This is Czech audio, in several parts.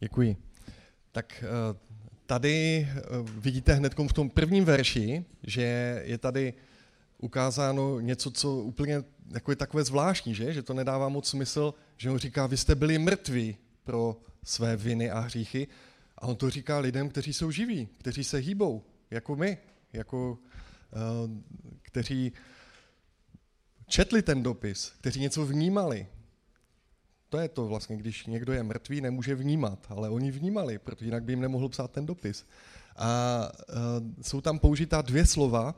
Děkuji. Tak eh, tady eh, vidíte hned v tom prvním verši, že je tady ukázáno něco, co úplně jako je takové zvláštní, že? že to nedává moc smysl, že on říká, vy jste byli mrtví pro své viny a hříchy a on to říká lidem, kteří jsou živí, kteří se hýbou, jako my, jako uh, kteří četli ten dopis, kteří něco vnímali, to je to vlastně, když někdo je mrtvý, nemůže vnímat, ale oni vnímali, protože jinak by jim nemohl psát ten dopis. A uh, jsou tam použitá dvě slova,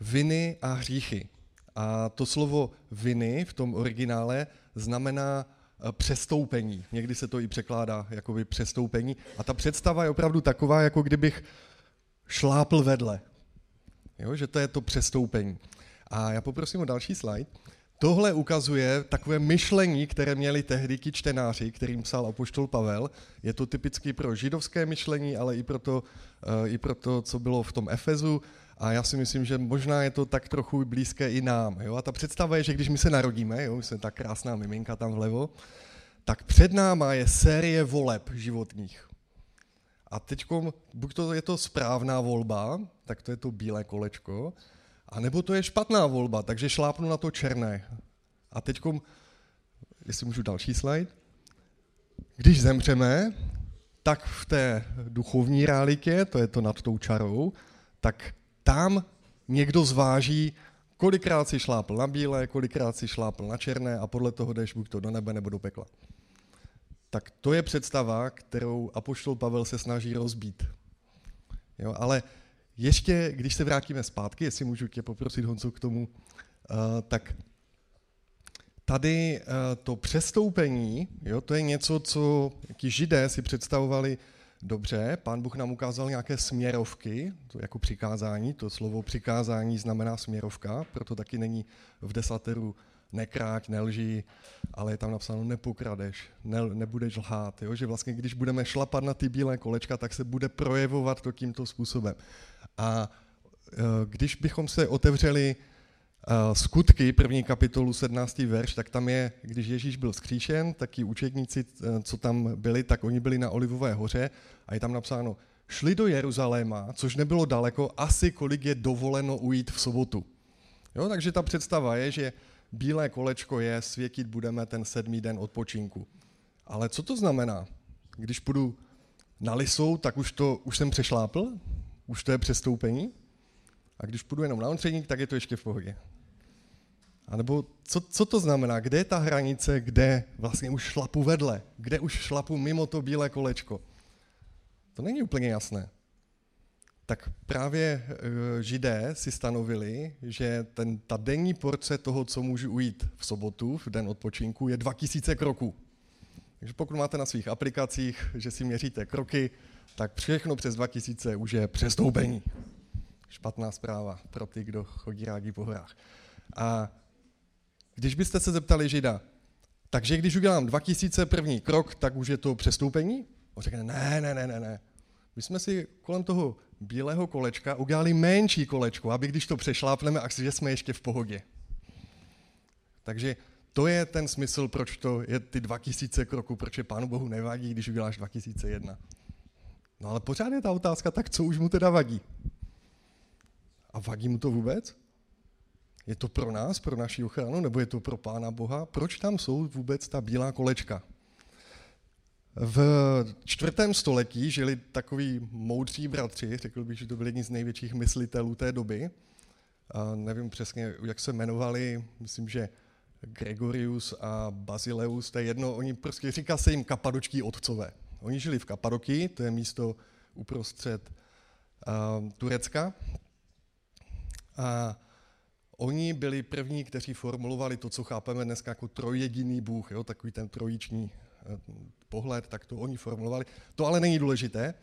viny a hříchy. A to slovo viny v tom originále znamená e, přestoupení. Někdy se to i překládá jako by přestoupení. A ta představa je opravdu taková, jako kdybych šlápl vedle. Jo, že to je to přestoupení. A já poprosím o další slide. Tohle ukazuje takové myšlení, které měli tehdy ti čtenáři, kterým psal apoštol Pavel. Je to typicky pro židovské myšlení, ale i pro to, uh, i pro to co bylo v tom Efezu. A já si myslím, že možná je to tak trochu blízké i nám. Jo? A ta představa je, že když my se narodíme, jo, my jsme ta krásná miminka tam vlevo, tak před náma je série voleb životních. A teď, buď to je to správná volba, tak to je to bílé kolečko, a nebo to je špatná volba, takže šlápnu na to černé. A teď, jestli můžu další slide, když zemřeme, tak v té duchovní realitě, to je to nad tou čarou, tak tam někdo zváží, kolikrát si šlápl na bílé, kolikrát si šlápl na černé a podle toho jdeš buď to do nebe nebo do pekla. Tak to je představa, kterou Apoštol Pavel se snaží rozbít. Jo, ale ještě, když se vrátíme zpátky, jestli můžu tě poprosit, Honzu, k tomu, uh, tak tady uh, to přestoupení, jo, to je něco, co ti židé si představovali dobře. Pán Bůh nám ukázal nějaké směrovky, to jako přikázání, to slovo přikázání znamená směrovka, proto taky není v desateru nekráť, nelží, ale je tam napsáno nepokradeš, ne, nebudeš lhát. Jo? Že vlastně, když budeme šlapat na ty bílé kolečka, tak se bude projevovat to tímto způsobem. A e, když bychom se otevřeli e, skutky, první kapitolu, 17. verš, tak tam je, když Ježíš byl skříšen, tak i učedníci, e, co tam byli, tak oni byli na Olivové hoře a je tam napsáno, šli do Jeruzaléma, což nebylo daleko, asi kolik je dovoleno ujít v sobotu. Jo, takže ta představa je, že bílé kolečko je, světit budeme ten sedmý den odpočinku. Ale co to znamená? Když půjdu na lisou, tak už, to, už jsem přešlápl? Už to je přestoupení? A když půjdu jenom na ontřeník, tak je to ještě v pohodě. A nebo co, co to znamená? Kde je ta hranice, kde vlastně už šlapu vedle? Kde už šlapu mimo to bílé kolečko? To není úplně jasné tak právě eh, židé si stanovili, že ten, ta denní porce toho, co můžu ujít v sobotu, v den odpočinku, je 2000 kroků. Takže pokud máte na svých aplikacích, že si měříte kroky, tak všechno přes 2000 už je přestoupení. Špatná zpráva pro ty, kdo chodí rádi po horách. A když byste se zeptali žida, takže když udělám 2000 první krok, tak už je to přestoupení? On řekne, ne, ne, ne, ne, ne. My jsme si kolem toho bílého kolečka udělali menší kolečko, aby když to přešlápneme, že jsme ještě v pohodě. Takže to je ten smysl, proč to je ty 2000 kroků, proč je Pánu Bohu nevadí, když uděláš 2001. No ale pořád je ta otázka, tak co už mu teda vadí? A vadí mu to vůbec? Je to pro nás, pro naši ochranu, nebo je to pro Pána Boha? Proč tam jsou vůbec ta bílá kolečka? V čtvrtém století žili takový moudří bratři, řekl bych, že to byli jedni z největších myslitelů té doby. A nevím přesně, jak se jmenovali, myslím, že Gregorius a Basileus, to je jedno, oni prostě říká se jim kapadočtí otcové. Oni žili v Kapadoky, to je místo uprostřed uh, Turecka. A oni byli první, kteří formulovali to, co chápeme dneska jako trojjediný Bůh, jo, takový ten trojiční pohled, tak to oni formulovali. To ale není důležité.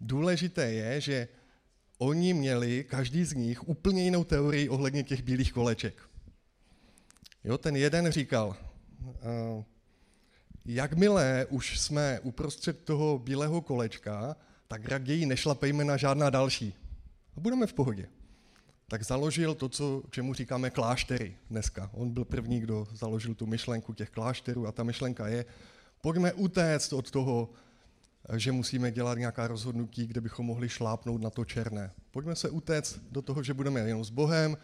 Důležité je, že oni měli, každý z nich, úplně jinou teorii ohledně těch bílých koleček. Jo, ten jeden říkal, uh, jakmile už jsme uprostřed toho bílého kolečka, tak raději nešlapejme na žádná další. A budeme v pohodě. Tak založil to, co, čemu říkáme kláštery dneska. On byl první, kdo založil tu myšlenku těch klášterů a ta myšlenka je, pojďme utéct od toho že musíme dělat nějaká rozhodnutí, kde bychom mohli šlápnout na to černé. Pojďme se utéct do toho, že budeme jenom s Bohem,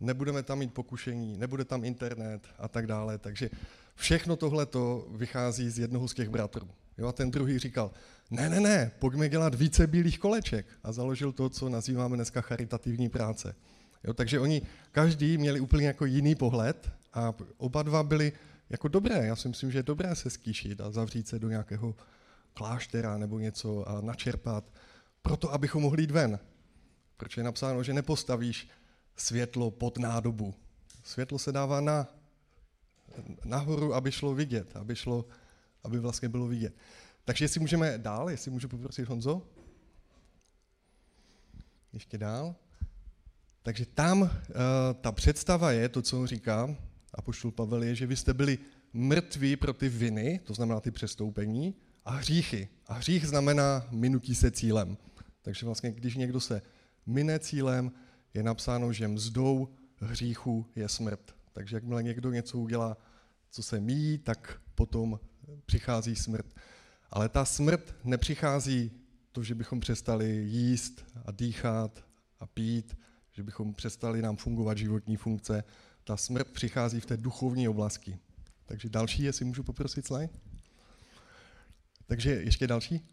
nebudeme tam mít pokušení, nebude tam internet a tak dále. Takže všechno tohle to vychází z jednoho z těch bratrů. Jo, a ten druhý říkal, ne, ne, ne, pojďme dělat více bílých koleček. A založil to, co nazýváme dneska charitativní práce. Jo, takže oni každý měli úplně jako jiný pohled a oba dva byli jako dobré. Já si myslím, že je dobré se skýšit a zavřít se do nějakého kláštera nebo něco a načerpat, proto abychom mohli jít ven. Proč je napsáno, že nepostavíš světlo pod nádobu. Světlo se dává na, nahoru, aby šlo vidět, aby, šlo, aby vlastně bylo vidět. Takže jestli můžeme dál, jestli můžu poprosit Honzo. Ještě dál. Takže tam uh, ta představa je, to, co on říká, a poštul Pavel je, že vy jste byli mrtví pro ty viny, to znamená ty přestoupení, a hříchy. A hřích znamená minutí se cílem. Takže vlastně, když někdo se mine cílem, je napsáno, že mzdou hříchu je smrt. Takže jakmile někdo něco udělá, co se míjí, tak potom přichází smrt. Ale ta smrt nepřichází to, že bychom přestali jíst a dýchat a pít, že bychom přestali nám fungovat životní funkce. Ta smrt přichází v té duchovní oblasti. Takže další, jestli můžu poprosit slide. Takže ještě další.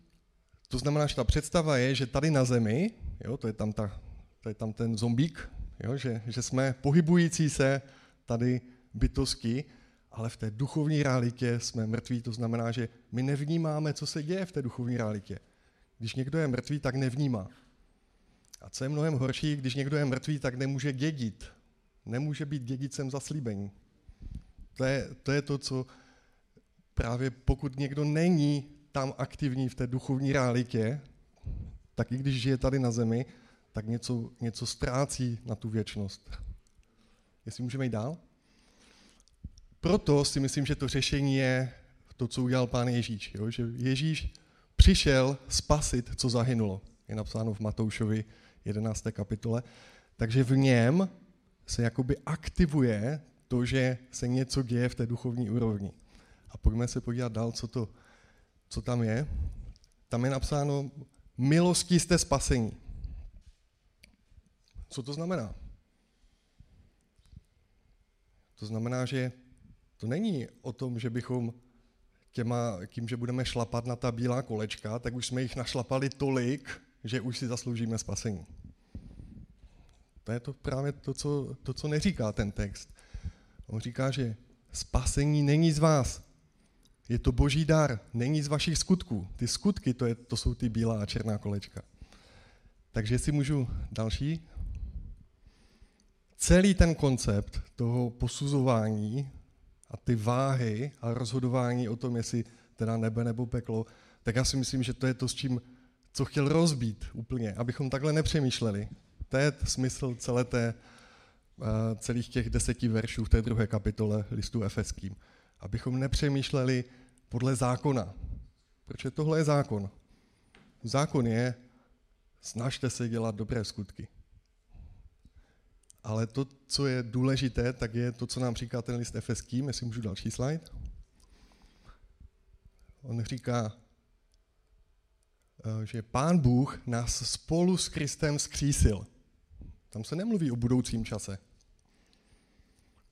To znamená, že ta představa je, že tady na zemi, jo, to, je tam ta, to je tam ten zombík, jo, že, že jsme pohybující se tady bytosti, ale v té duchovní realitě jsme mrtví, to znamená, že my nevnímáme, co se děje v té duchovní realitě. Když někdo je mrtvý, tak nevnímá. A co je mnohem horší, když někdo je mrtvý, tak nemůže dědit. Nemůže být dědicem zaslíbení. To je, to je to, co právě pokud někdo není tam aktivní v té duchovní realitě, tak i když žije tady na zemi, tak něco, něco ztrácí na tu věčnost. Jestli můžeme jít dál? Proto si myslím, že to řešení je to, co udělal pán Ježíš. Jo? Že Ježíš přišel spasit, co zahynulo. Je napsáno v Matoušovi 11. kapitole. Takže v něm se jakoby aktivuje to, že se něco děje v té duchovní úrovni. A pojďme se podívat dál, co, to, co tam je. Tam je napsáno, milostí jste spasení. Co to znamená? To znamená, že to není o tom, že bychom těma, tím, že budeme šlapat na ta bílá kolečka, tak už jsme jich našlapali tolik, že už si zasloužíme spasení. To je to právě to, co, to, co neříká ten text. On říká, že spasení není z vás. Je to boží dar, není z vašich skutků. Ty skutky, to, je, to jsou ty bílá a černá kolečka. Takže si můžu další. Celý ten koncept toho posuzování a ty váhy a rozhodování o tom, jestli teda nebe nebo peklo, tak já si myslím, že to je to, s čím, co chtěl rozbít úplně, abychom takhle nepřemýšleli. To je smysl celé té, eh, celých těch deseti veršů v té druhé kapitole listu efeským. Abychom nepřemýšleli podle zákona. Protože tohle je zákon. Zákon je, snažte se dělat dobré skutky. Ale to, co je důležité, tak je to, co nám říká ten list efeským, jestli můžu další slide. On říká, eh, že pán Bůh nás spolu s Kristem skřísil. Tam se nemluví o budoucím čase.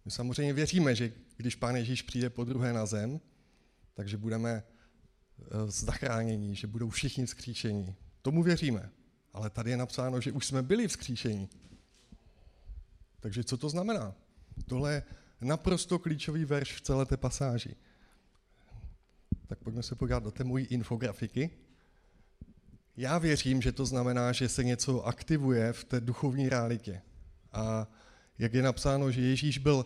My samozřejmě věříme, že když pán Ježíš přijde po druhé na zem, takže budeme eh, zachránění, že budou všichni vzkříšení. Tomu věříme. Ale tady je napsáno, že už jsme byli vzkříšení. Takže co to znamená? Tohle je naprosto klíčový verš v celé té pasáži. Tak pojďme se podívat do té mojí infografiky. Já věřím, že to znamená, že se něco aktivuje v té duchovní realitě. A jak je napsáno, že Ježíš byl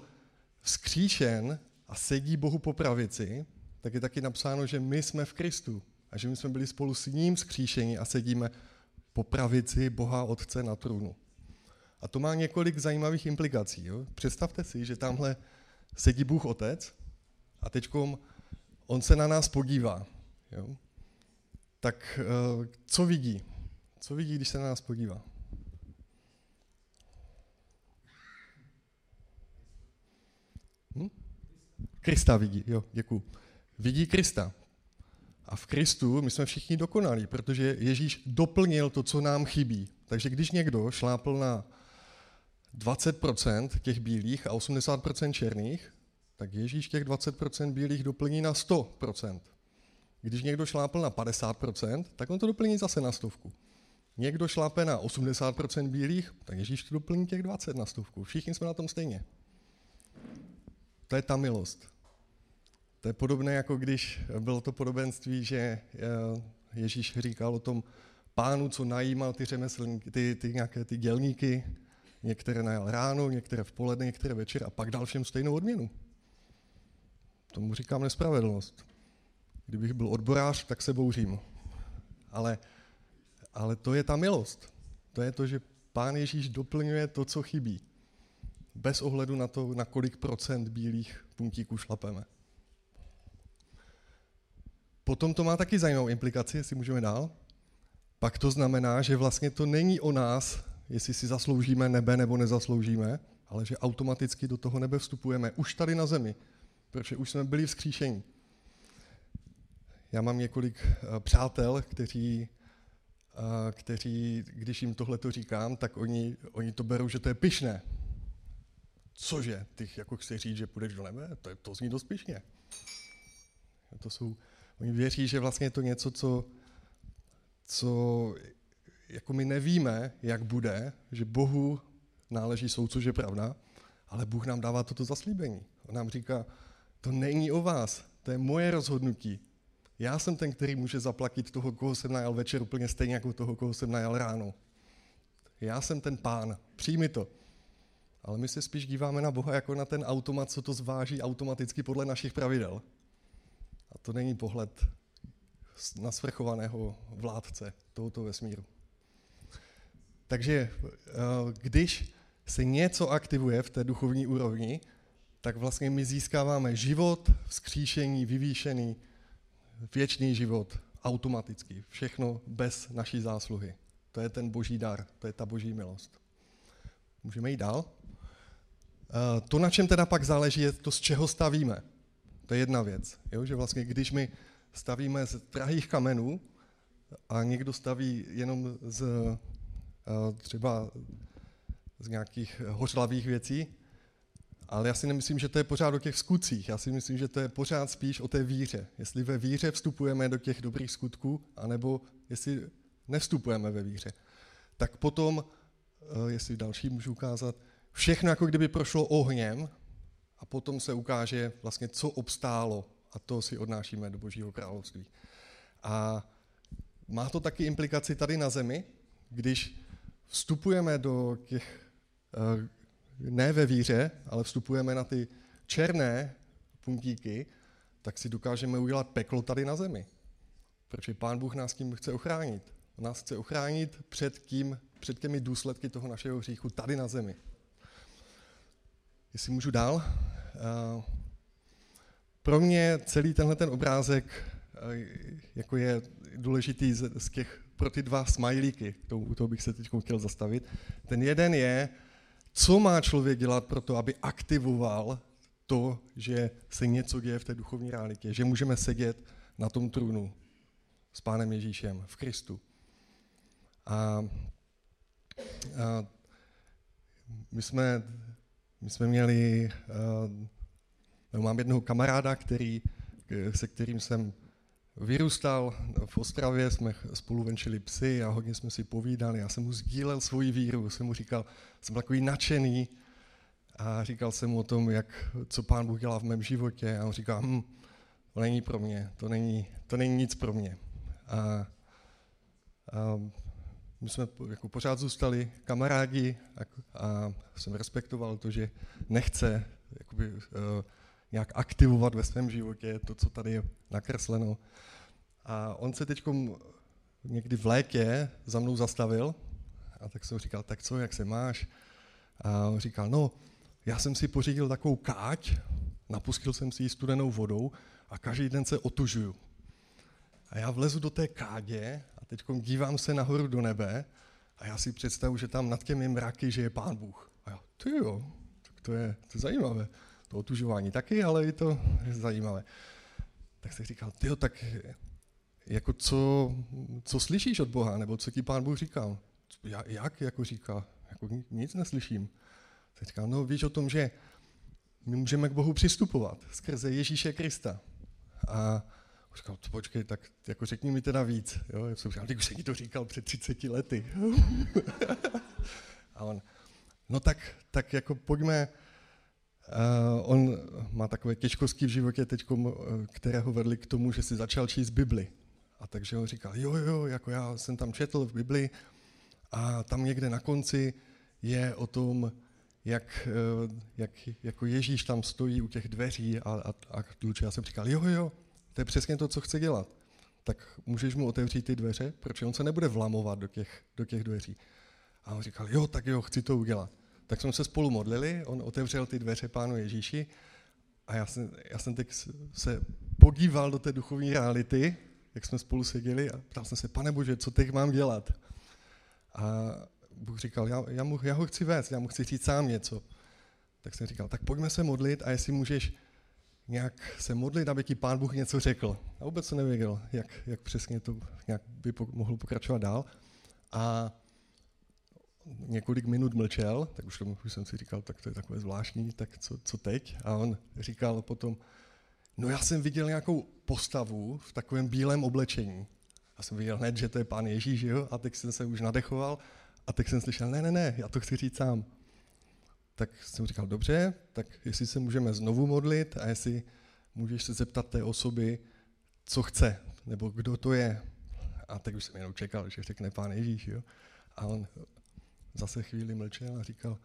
vzkříšen a sedí Bohu po pravici, tak je taky napsáno, že my jsme v Kristu a že my jsme byli spolu s ním vzkříšeni a sedíme po pravici Boha Otce na trůnu. A to má několik zajímavých implikací. Jo? Představte si, že tamhle sedí Bůh Otec a teď on se na nás podívá. Jo? Tak eh, co vidí? Co vidí, když se na nás podívá? Hm? Krista vidí, jo, děkuji. Vidí Krista. A v Kristu my jsme všichni dokonalí, protože Ježíš doplnil to, co nám chybí. Takže když někdo šlápl na 20% těch bílých a 80% černých, tak Ježíš těch 20% bílých doplní na 100%. Když někdo šlápl na 50%, tak on to doplní zase na stovku. Někdo šlápe na 80% bílých, tak Ježíš to doplní těch 20 na stovku. Všichni jsme na tom stejně. To je ta milost. To je podobné, jako když bylo to podobenství, že eh, Ježíš říkal o tom pánu, co najímal ty řemeslníky, ty, ty nějaké ty dělníky, některé najal ráno, některé v poledne, některé večer a pak dal všem stejnou odměnu. Tomu říkám nespravedlnost. Kdybych byl odborář, tak se bouřím. Ale, ale to je ta milost. To je to, že pán Ježíš doplňuje to, co chybí. Bez ohledu na to, na kolik procent bílých puntíků šlapeme. Potom to má taky zajímavou implikaci, jestli můžeme dál. Pak to znamená, že vlastně to není o nás, jestli si zasloužíme nebe nebo nezasloužíme, ale že automaticky do toho nebe vstupujeme už tady na zemi, protože už jsme byli vzkříšení. Já mám několik eh, přátel, kteří, eh, kteří když jim tohle to říkám, tak oni, oni to berou, že to je pyšné. Cože? Ty jako chci říct, že půjdeš do nebe? To, je, to zní dost pyšně. To jsou, oni věří, že vlastně je to něco, co, co jako my nevíme, jak bude, že Bohu náleží soud, což je pravda, ale Bůh nám dává toto zaslíbení. On nám říká, to není o vás, to je moje rozhodnutí. Já jsem ten, který může zaplatit toho, koho jsem najal večer, úplně stejně jako toho, koho jsem najal ráno. Já jsem ten pán, přijmi to. Ale my se spíš díváme na Boha jako na ten automat, co to zváží automaticky podle našich pravidel. A to není pohled na svrchovaného vládce tohoto vesmíru. Takže eh, když se něco aktivuje v té duchovní úrovni, tak vlastně my získáváme život, vzkříšení, vyvýšený, věčný život automaticky. Všechno bez naší zásluhy. To je ten boží dar, to je ta boží milost. Můžeme jít dál? Eh, to, na čem teda pak záleží, je to, z čeho stavíme. To je jedna věc. Jo? Že vlastně, když my stavíme z drahých kamenů a někdo staví jenom z třeba z nějakých hořlavých věcí, ale já si nemyslím, že to je pořád o těch skutcích. Já si myslím, že to je pořád spíš o té víře. Jestli ve víře vstupujeme do těch dobrých skutků, anebo jestli nevstupujeme ve víře. Tak potom, eh, jestli další můžu ukázat, všechno jako kdyby prošlo ohněm a potom se ukáže vlastně, co obstálo a to si odnášíme do Božího království. A má to taky implikaci tady na zemi, když vstupujeme do těch, eh, ne ve víře, ale vstupujeme na ty černé puntíky, tak si dokážeme udělat peklo tady na zemi. Protože Pán Bůh nás tím chce ochránit. Nás chce ochránit před, tím, před těmi důsledky toho našeho hříchu tady na zemi. Jestli můžu dál. Eh, pro mě celý tenhle ten obrázek eh, jako je důležitý z těch pro ty dva smajlíky, u toho bych se teď chtěl zastavit. Ten jeden je, co má člověk dělat pro to, aby aktivoval to, že se něco děje v té duchovní realitě, že můžeme sedět na tom trůnu s Pánem Ježíšem v Kristu. A, a my, jsme, my jsme měli, a, mám jednoho kamaráda, který, se kterým jsem vyrůstal v Ostravě, jsme spolu venčili psy a hodně jsme si povídali. Já jsem mu sdílel svoji víru, jsem mu říkal, jsem takový nadšený a říkal jsem mu o tom, jak, co pán Bůh dělá v mém životě a on říkal, hm, to není pro mě, to není, to není nic pro mě. A, a my jsme jako pořád zůstali kamarádi a, a jsem respektoval to, že nechce jakoby, uh, nějak aktivovat ve svém životě to, co tady je nakresleno. A on se teď někdy v létě za mnou zastavil a tak jsem říkal, tak co, jak se máš? A on říkal, no, já jsem si pořídil takovou káť, napustil jsem si ji studenou vodou a každý den se otužuju. A já vlezu do té kádě a teď dívám se nahoru do nebe a já si představu, že tam nad těmi mraky, že je pán Bůh. A já, ty jo, tak to je, to je zajímavé. To otužování taky, ale i to je zajímavé. Tak jsem říkal, ty tak jako co, co slyšíš od Boha, nebo co ti pán Bůh říkal? Jak, jako říká? Jako nic neslyším. Tak říkal, no víš o tom, že my můžeme k Bohu přistupovat skrze Ježíše Krista. A říkal, počkej, tak jako řekni mi teda víc. Jo? Já jsem říkal, už jsem to říkal před 30 lety. a on, no tak, tak jako pojďme, Uh, on má takové těžkosti v životě teď, které ho vedly k tomu, že si začal číst Bibli. A takže on říkal, jo, jo, jako já jsem tam četl v Bibli a tam někde na konci je o tom, jak, eh, jak jako Ježíš tam stojí u těch dveří a, a, a kluče. Já jsem říkal, jo, jo, to je přesně to, co chce dělat. Tak můžeš mu otevřít ty dveře, protože on se nebude vlamovat do těch, do těch dveří. A on říkal, jo, tak jo, chci to udělat. Tak jsme se spolu modlili, on otevřel ty dveře pánu Ježíši a já jsem, já jsem teď se podíval do té duchovní reality, jak jsme spolu seděli a ptal jsem se, pane Bože, co teď mám dělat? A Bůh říkal, já, já, mu, já ho chci vést, já mu chci říct sám něco. Tak jsem říkal, tak pojďme se modlit a jestli můžeš nějak se modlit, aby ti pán Bůh něco řekl. A vůbec se nevěděl, jak, jak přesně to nějak by po, mohl pokračovat dál. A několik minut mlčel, tak už, tomu, už jsem si říkal, tak to je takové zvláštní, tak co, co teď? A on říkal potom, no já jsem viděl nějakou postavu v takovém bílém oblečení. A jsem viděl hned, že to je pán Ježíš, jo? a teď jsem se už nadechoval a teď jsem slyšel, ne, ne, ne, já to chci říct sám. Tak jsem říkal, dobře, tak jestli se můžeme znovu modlit a jestli můžeš se zeptat té osoby, co chce, nebo kdo to je. A tak už jsem jenom čekal, že řekne pán Ježíš. Jo? A on zase chvíli mlčel a říkal,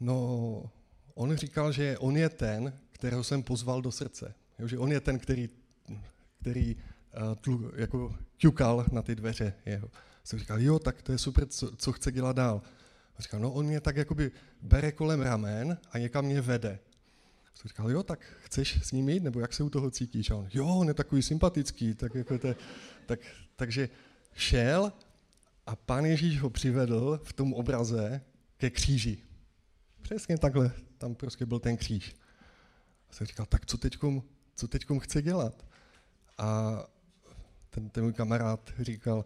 no, on říkal, že on je ten, kterého jsem pozval do srdce. Jo? Že on je ten, který, který uh, tlu, jako ťukal na ty dveře jeho jsem říkal, jo, tak to je super, co, co chce dělat dál. A říkal, no on mě tak jakoby bere kolem ramen a někam mě vede. Jsem říkal, jo, tak chceš s ním jít, nebo jak se u toho cítíš? A on, jo, on je takový sympatický, tak jako to, tak, takže šel a pán Ježíš ho přivedl v tom obraze ke kříži. Přesně takhle, tam prostě byl ten kříž. A jsem říkal, tak co teďkom, co teďkom chce dělat? A ten, ten můj kamarád říkal,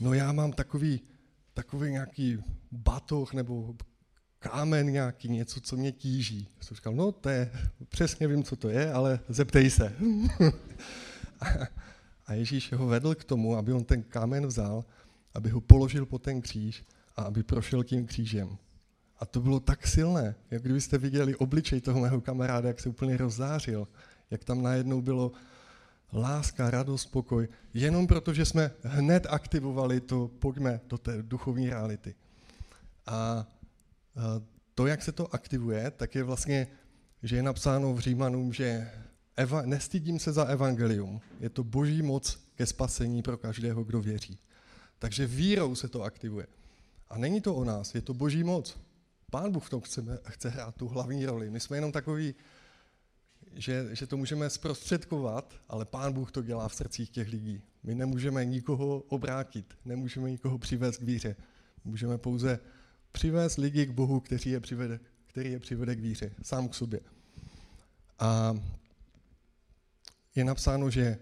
no já mám takový, takový nějaký batoh nebo kámen nějaký, něco, co mě tíží. Jsem říkal, no to je, přesně vím, co to je, ale zeptej se. a Ježíš ho vedl k tomu, aby on ten kámen vzal, aby ho položil po ten kříž a aby prošel tím křížem. A to bylo tak silné, jak kdybyste viděli obličej toho mého kamaráda, jak se úplně rozzářil, jak tam najednou bylo láska, radost, pokoj, jenom proto, že jsme hned aktivovali to, pojďme do té duchovní reality. A to, jak se to aktivuje, tak je vlastně, že je napsáno v Římanům, že eva, nestydím se za evangelium. Je to boží moc ke spasení pro každého, kdo věří. Takže vírou se to aktivuje. A není to o nás, je to boží moc. Pán Bůh v tom chce, chce hrát tu hlavní roli. My jsme jenom takový že, že to můžeme zprostředkovat, ale Pán Bůh to dělá v srdcích těch lidí. My nemůžeme nikoho obrátit, nemůžeme nikoho přivést k víře. Můžeme pouze přivést lidi k Bohu, který je přivede, který je přivede k víře, sám k sobě. A je napsáno, že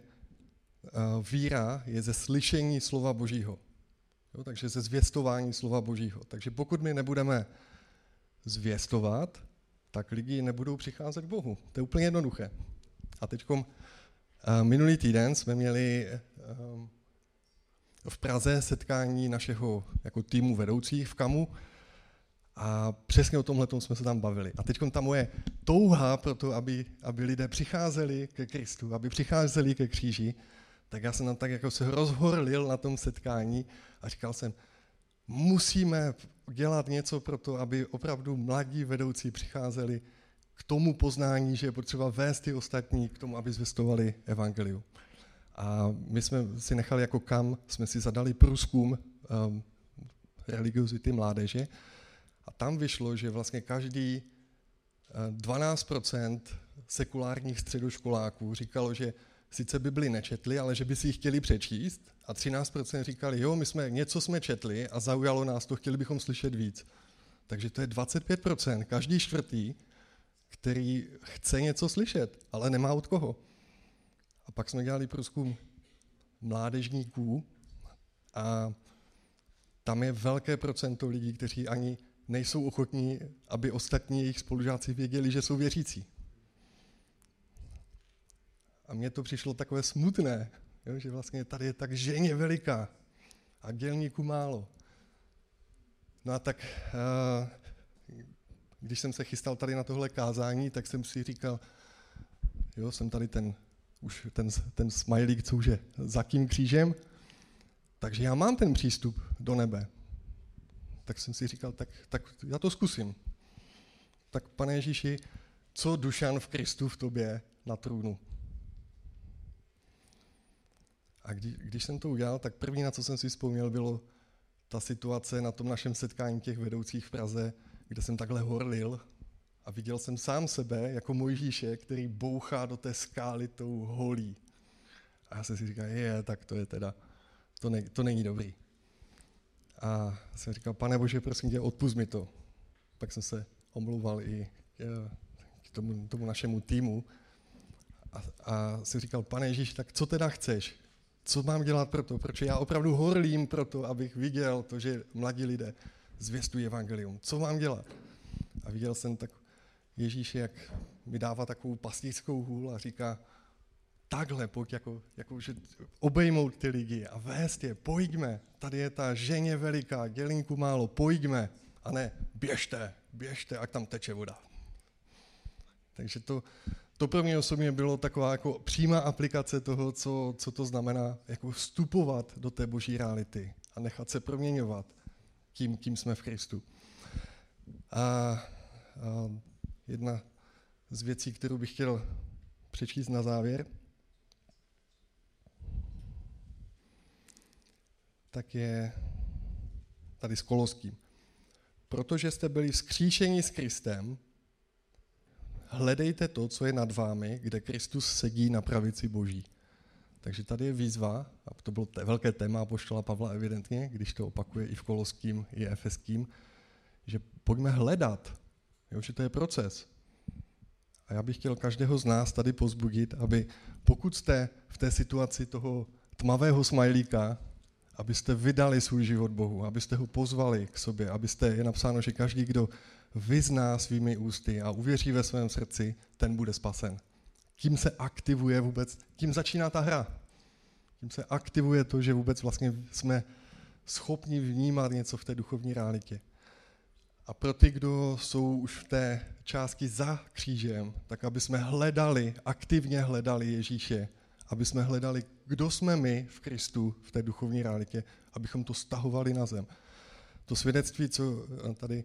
víra je ze slyšení slova Božího. Jo, takže ze zvěstování slova Božího. Takže pokud my nebudeme zvěstovat, tak lidi nebudou přicházet k Bohu. To je úplně jednoduché. A teď uh, minulý týden jsme měli uh, v Praze setkání našeho jako týmu vedoucích v KAMu a přesně o tomhle jsme se tam bavili. A teď ta moje touha pro to, aby, aby lidé přicházeli ke Kristu, aby přicházeli ke kříži, tak já jsem tam tak jako se rozhorlil na tom setkání a říkal jsem, musíme dělat něco pro to, aby opravdu mladí vedoucí přicházeli k tomu poznání, že je potřeba vést ty ostatní k tomu, aby zvestovali evangelium. A my jsme si nechali jako kam, jsme si zadali průzkum um, religiozity mládeže a tam vyšlo, že vlastně každý 12% uh, sekulárních středoškoláků říkalo, že sice Bibli nečetli, ale že by si ji chtěli přečíst a 13% říkali, jo, my jsme něco jsme četli a zaujalo nás to, chtěli bychom slyšet víc. Takže to je 25%, každý čtvrtý, který chce něco slyšet, ale nemá od koho. A pak jsme dělali průzkum mládežníků a tam je velké procento lidí, kteří ani nejsou ochotní, aby ostatní jejich spolužáci věděli, že jsou věřící. A mně to přišlo takové smutné, jo, že vlastně tady je tak ženě veliká a dělníků málo. No a tak, eh, když jsem se chystal tady na tohle kázání, tak jsem si říkal, jo, jsem tady ten, už ten, ten smajlík, co už je za tím křížem, takže já mám ten přístup do nebe. Tak jsem si říkal, tak, tak já to zkusím. Tak pane Ježíši, co Dušan v Kristu v tobě na trůnu? A když, když jsem to udělal, tak první, na co jsem si vzpomněl, bylo ta situace na tom našem setkání těch vedoucích v Praze, kde jsem takhle horlil a viděl jsem sám sebe jako Mojžíše, který bouchá do té skály tou holí. A já jsem si říkal, je, tak to je teda, to, ne, to není dobrý. A jsem říkal, pane Bože, prosím tě, odpust mi to. Pak jsem se omlouval i k tomu, tomu našemu týmu a, a jsem říkal, pane Ježíš, tak co teda chceš? Co mám dělat pro to? Protože já opravdu horlím pro to, abych viděl to, že mladí lidé zvěstují evangelium. Co mám dělat? A viděl jsem tak Ježíš, jak mi dává takovou pastýřskou hůl a říká, takhle pojď, jako, jako že obejmout ty lidi a vést je, pojďme, tady je ta ženě veliká, dělinku málo, pojďme, a ne běžte, běžte, ať tam teče voda. Takže to, to pro mě osobně bylo taková jako přímá aplikace toho, co, co to znamená jako vstupovat do té boží reality a nechat se proměňovat tím, kým jsme v Kristu. A, a jedna z věcí, kterou bych chtěl přečíst na závěr, tak je tady s Koloským. Protože jste byli vzkříšeni s Kristem, hledejte to, co je nad vámi, kde Kristus sedí na pravici Boží. Takže tady je výzva, a to bylo velké téma poštola Pavla evidentně, když to opakuje i v Koloským, i Efeským, že pojďme hledat, jo, že to je proces. A já bych chtěl každého z nás tady pozbudit, aby pokud jste v té situaci toho tmavého smajlíka, abyste vydali svůj život Bohu, abyste ho pozvali k sobě, abyste, je napsáno, že každý, kdo vyzná svými ústy a uvěří ve svém srdci, ten bude spasen. Tím se aktivuje vůbec, tím začíná ta hra. Tím se aktivuje to, že vůbec vlastně jsme schopni vnímat něco v té duchovní realitě. A pro ty, kdo jsou už v té části za křížem, tak aby jsme hledali, aktivně hledali Ježíše, aby jsme hledali, kdo jsme my v Kristu, v té duchovní realitě, abychom to stahovali na zem. To svědectví, co tady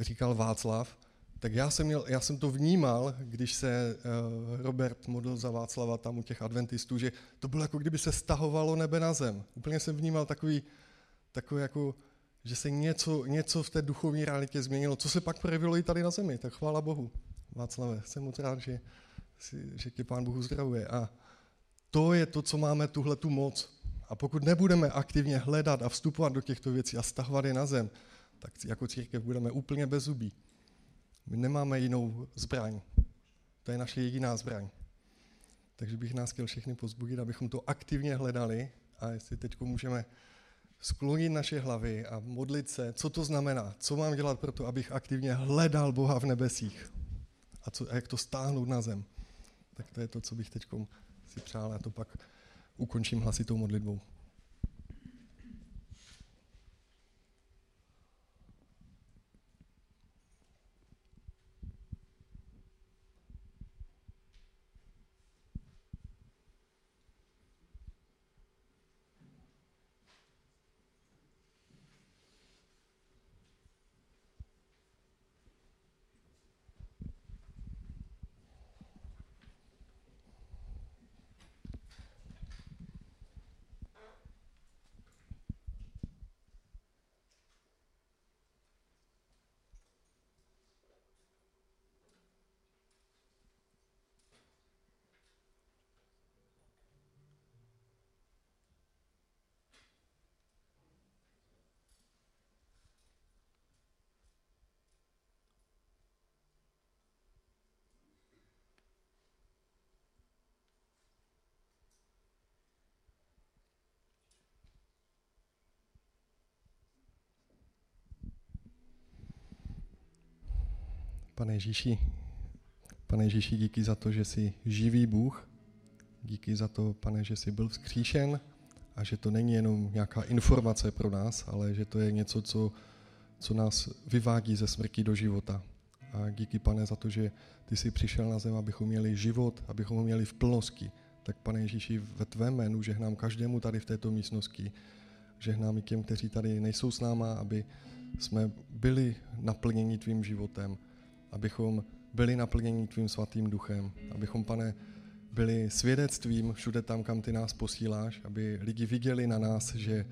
říkal Václav, tak já jsem, měl, já jsem to vnímal, když se uh, Robert modlil za Václava tam u těch adventistů, že to bylo jako kdyby se stahovalo nebe na zem. Úplně jsem vnímal takový, takový jako, že se něco, něco v té duchovní realitě změnilo, co se pak projevilo i tady na zemi. Tak chvála Bohu. Václave, jsem moc rád, že, že tě Pán Bůh zdravuje. A to je to, co máme tuhle tu moc. A pokud nebudeme aktivně hledat a vstupovat do těchto věcí a stahovat je na zem, tak jako církev budeme úplně bez zubí. My nemáme jinou zbraň. To je naše jediná zbraň. Takže bych nás chtěl všechny pozbudit, abychom to aktivně hledali a jestli teď můžeme sklonit naše hlavy a modlit se, co to znamená, co mám dělat pro to, abych aktivně hledal Boha v nebesích a, co, a jak to stáhnout na zem. Tak to je to, co bych teď si přál a to pak ukončím hlasitou modlitbou. Pane Ježíši, pane Ježíši, díky za to, že jsi živý Bůh. Díky za to, pane, že jsi byl vzkříšen a že to není jenom nějaká informace pro nás, ale že to je něco, co, co nás vyvádí ze smrti do života. A díky, pane, za to, že ty jsi přišel na zem, abychom měli život, abychom ho měli v plnosti. Tak, pane Ježíši, ve tvém jménu žehnám každému tady v této místnosti. Žehnám i těm, kteří tady nejsou s náma, aby jsme byli naplněni tvým životem, abychom byli naplněni tvým svatým duchem, abychom, pane, byli svědectvím všude tam, kam ty nás posíláš, aby lidi viděli na nás, že,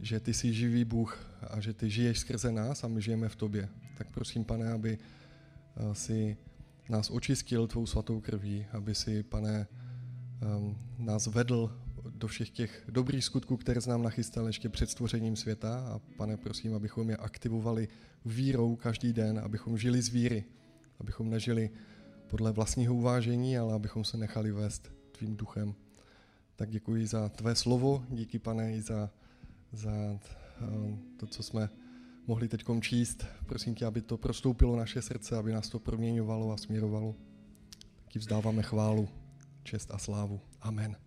že ty jsi živý Bůh a že ty žiješ skrze nás a my žijeme v tobě. Tak prosím, pane, aby eh, si nás očistil tvou svatou krví, aby si, pane, um, nás vedl do všech těch dobrých skutků, které nám nachystal ještě před stvořením světa a pane, prosím, abychom je aktivovali vírou každý den, abychom žili z víry, abychom nežili podle vlastního uvážení, ale abychom se nechali vést tvým duchem. Tak děkuji za tvé slovo, díky pane i za, za um, to, co jsme mohli teď číst. Prosím tě, aby to prostoupilo naše srdce, aby nás to proměňovalo a směrovalo. Taky vzdáváme chválu, čest a slávu. Amen.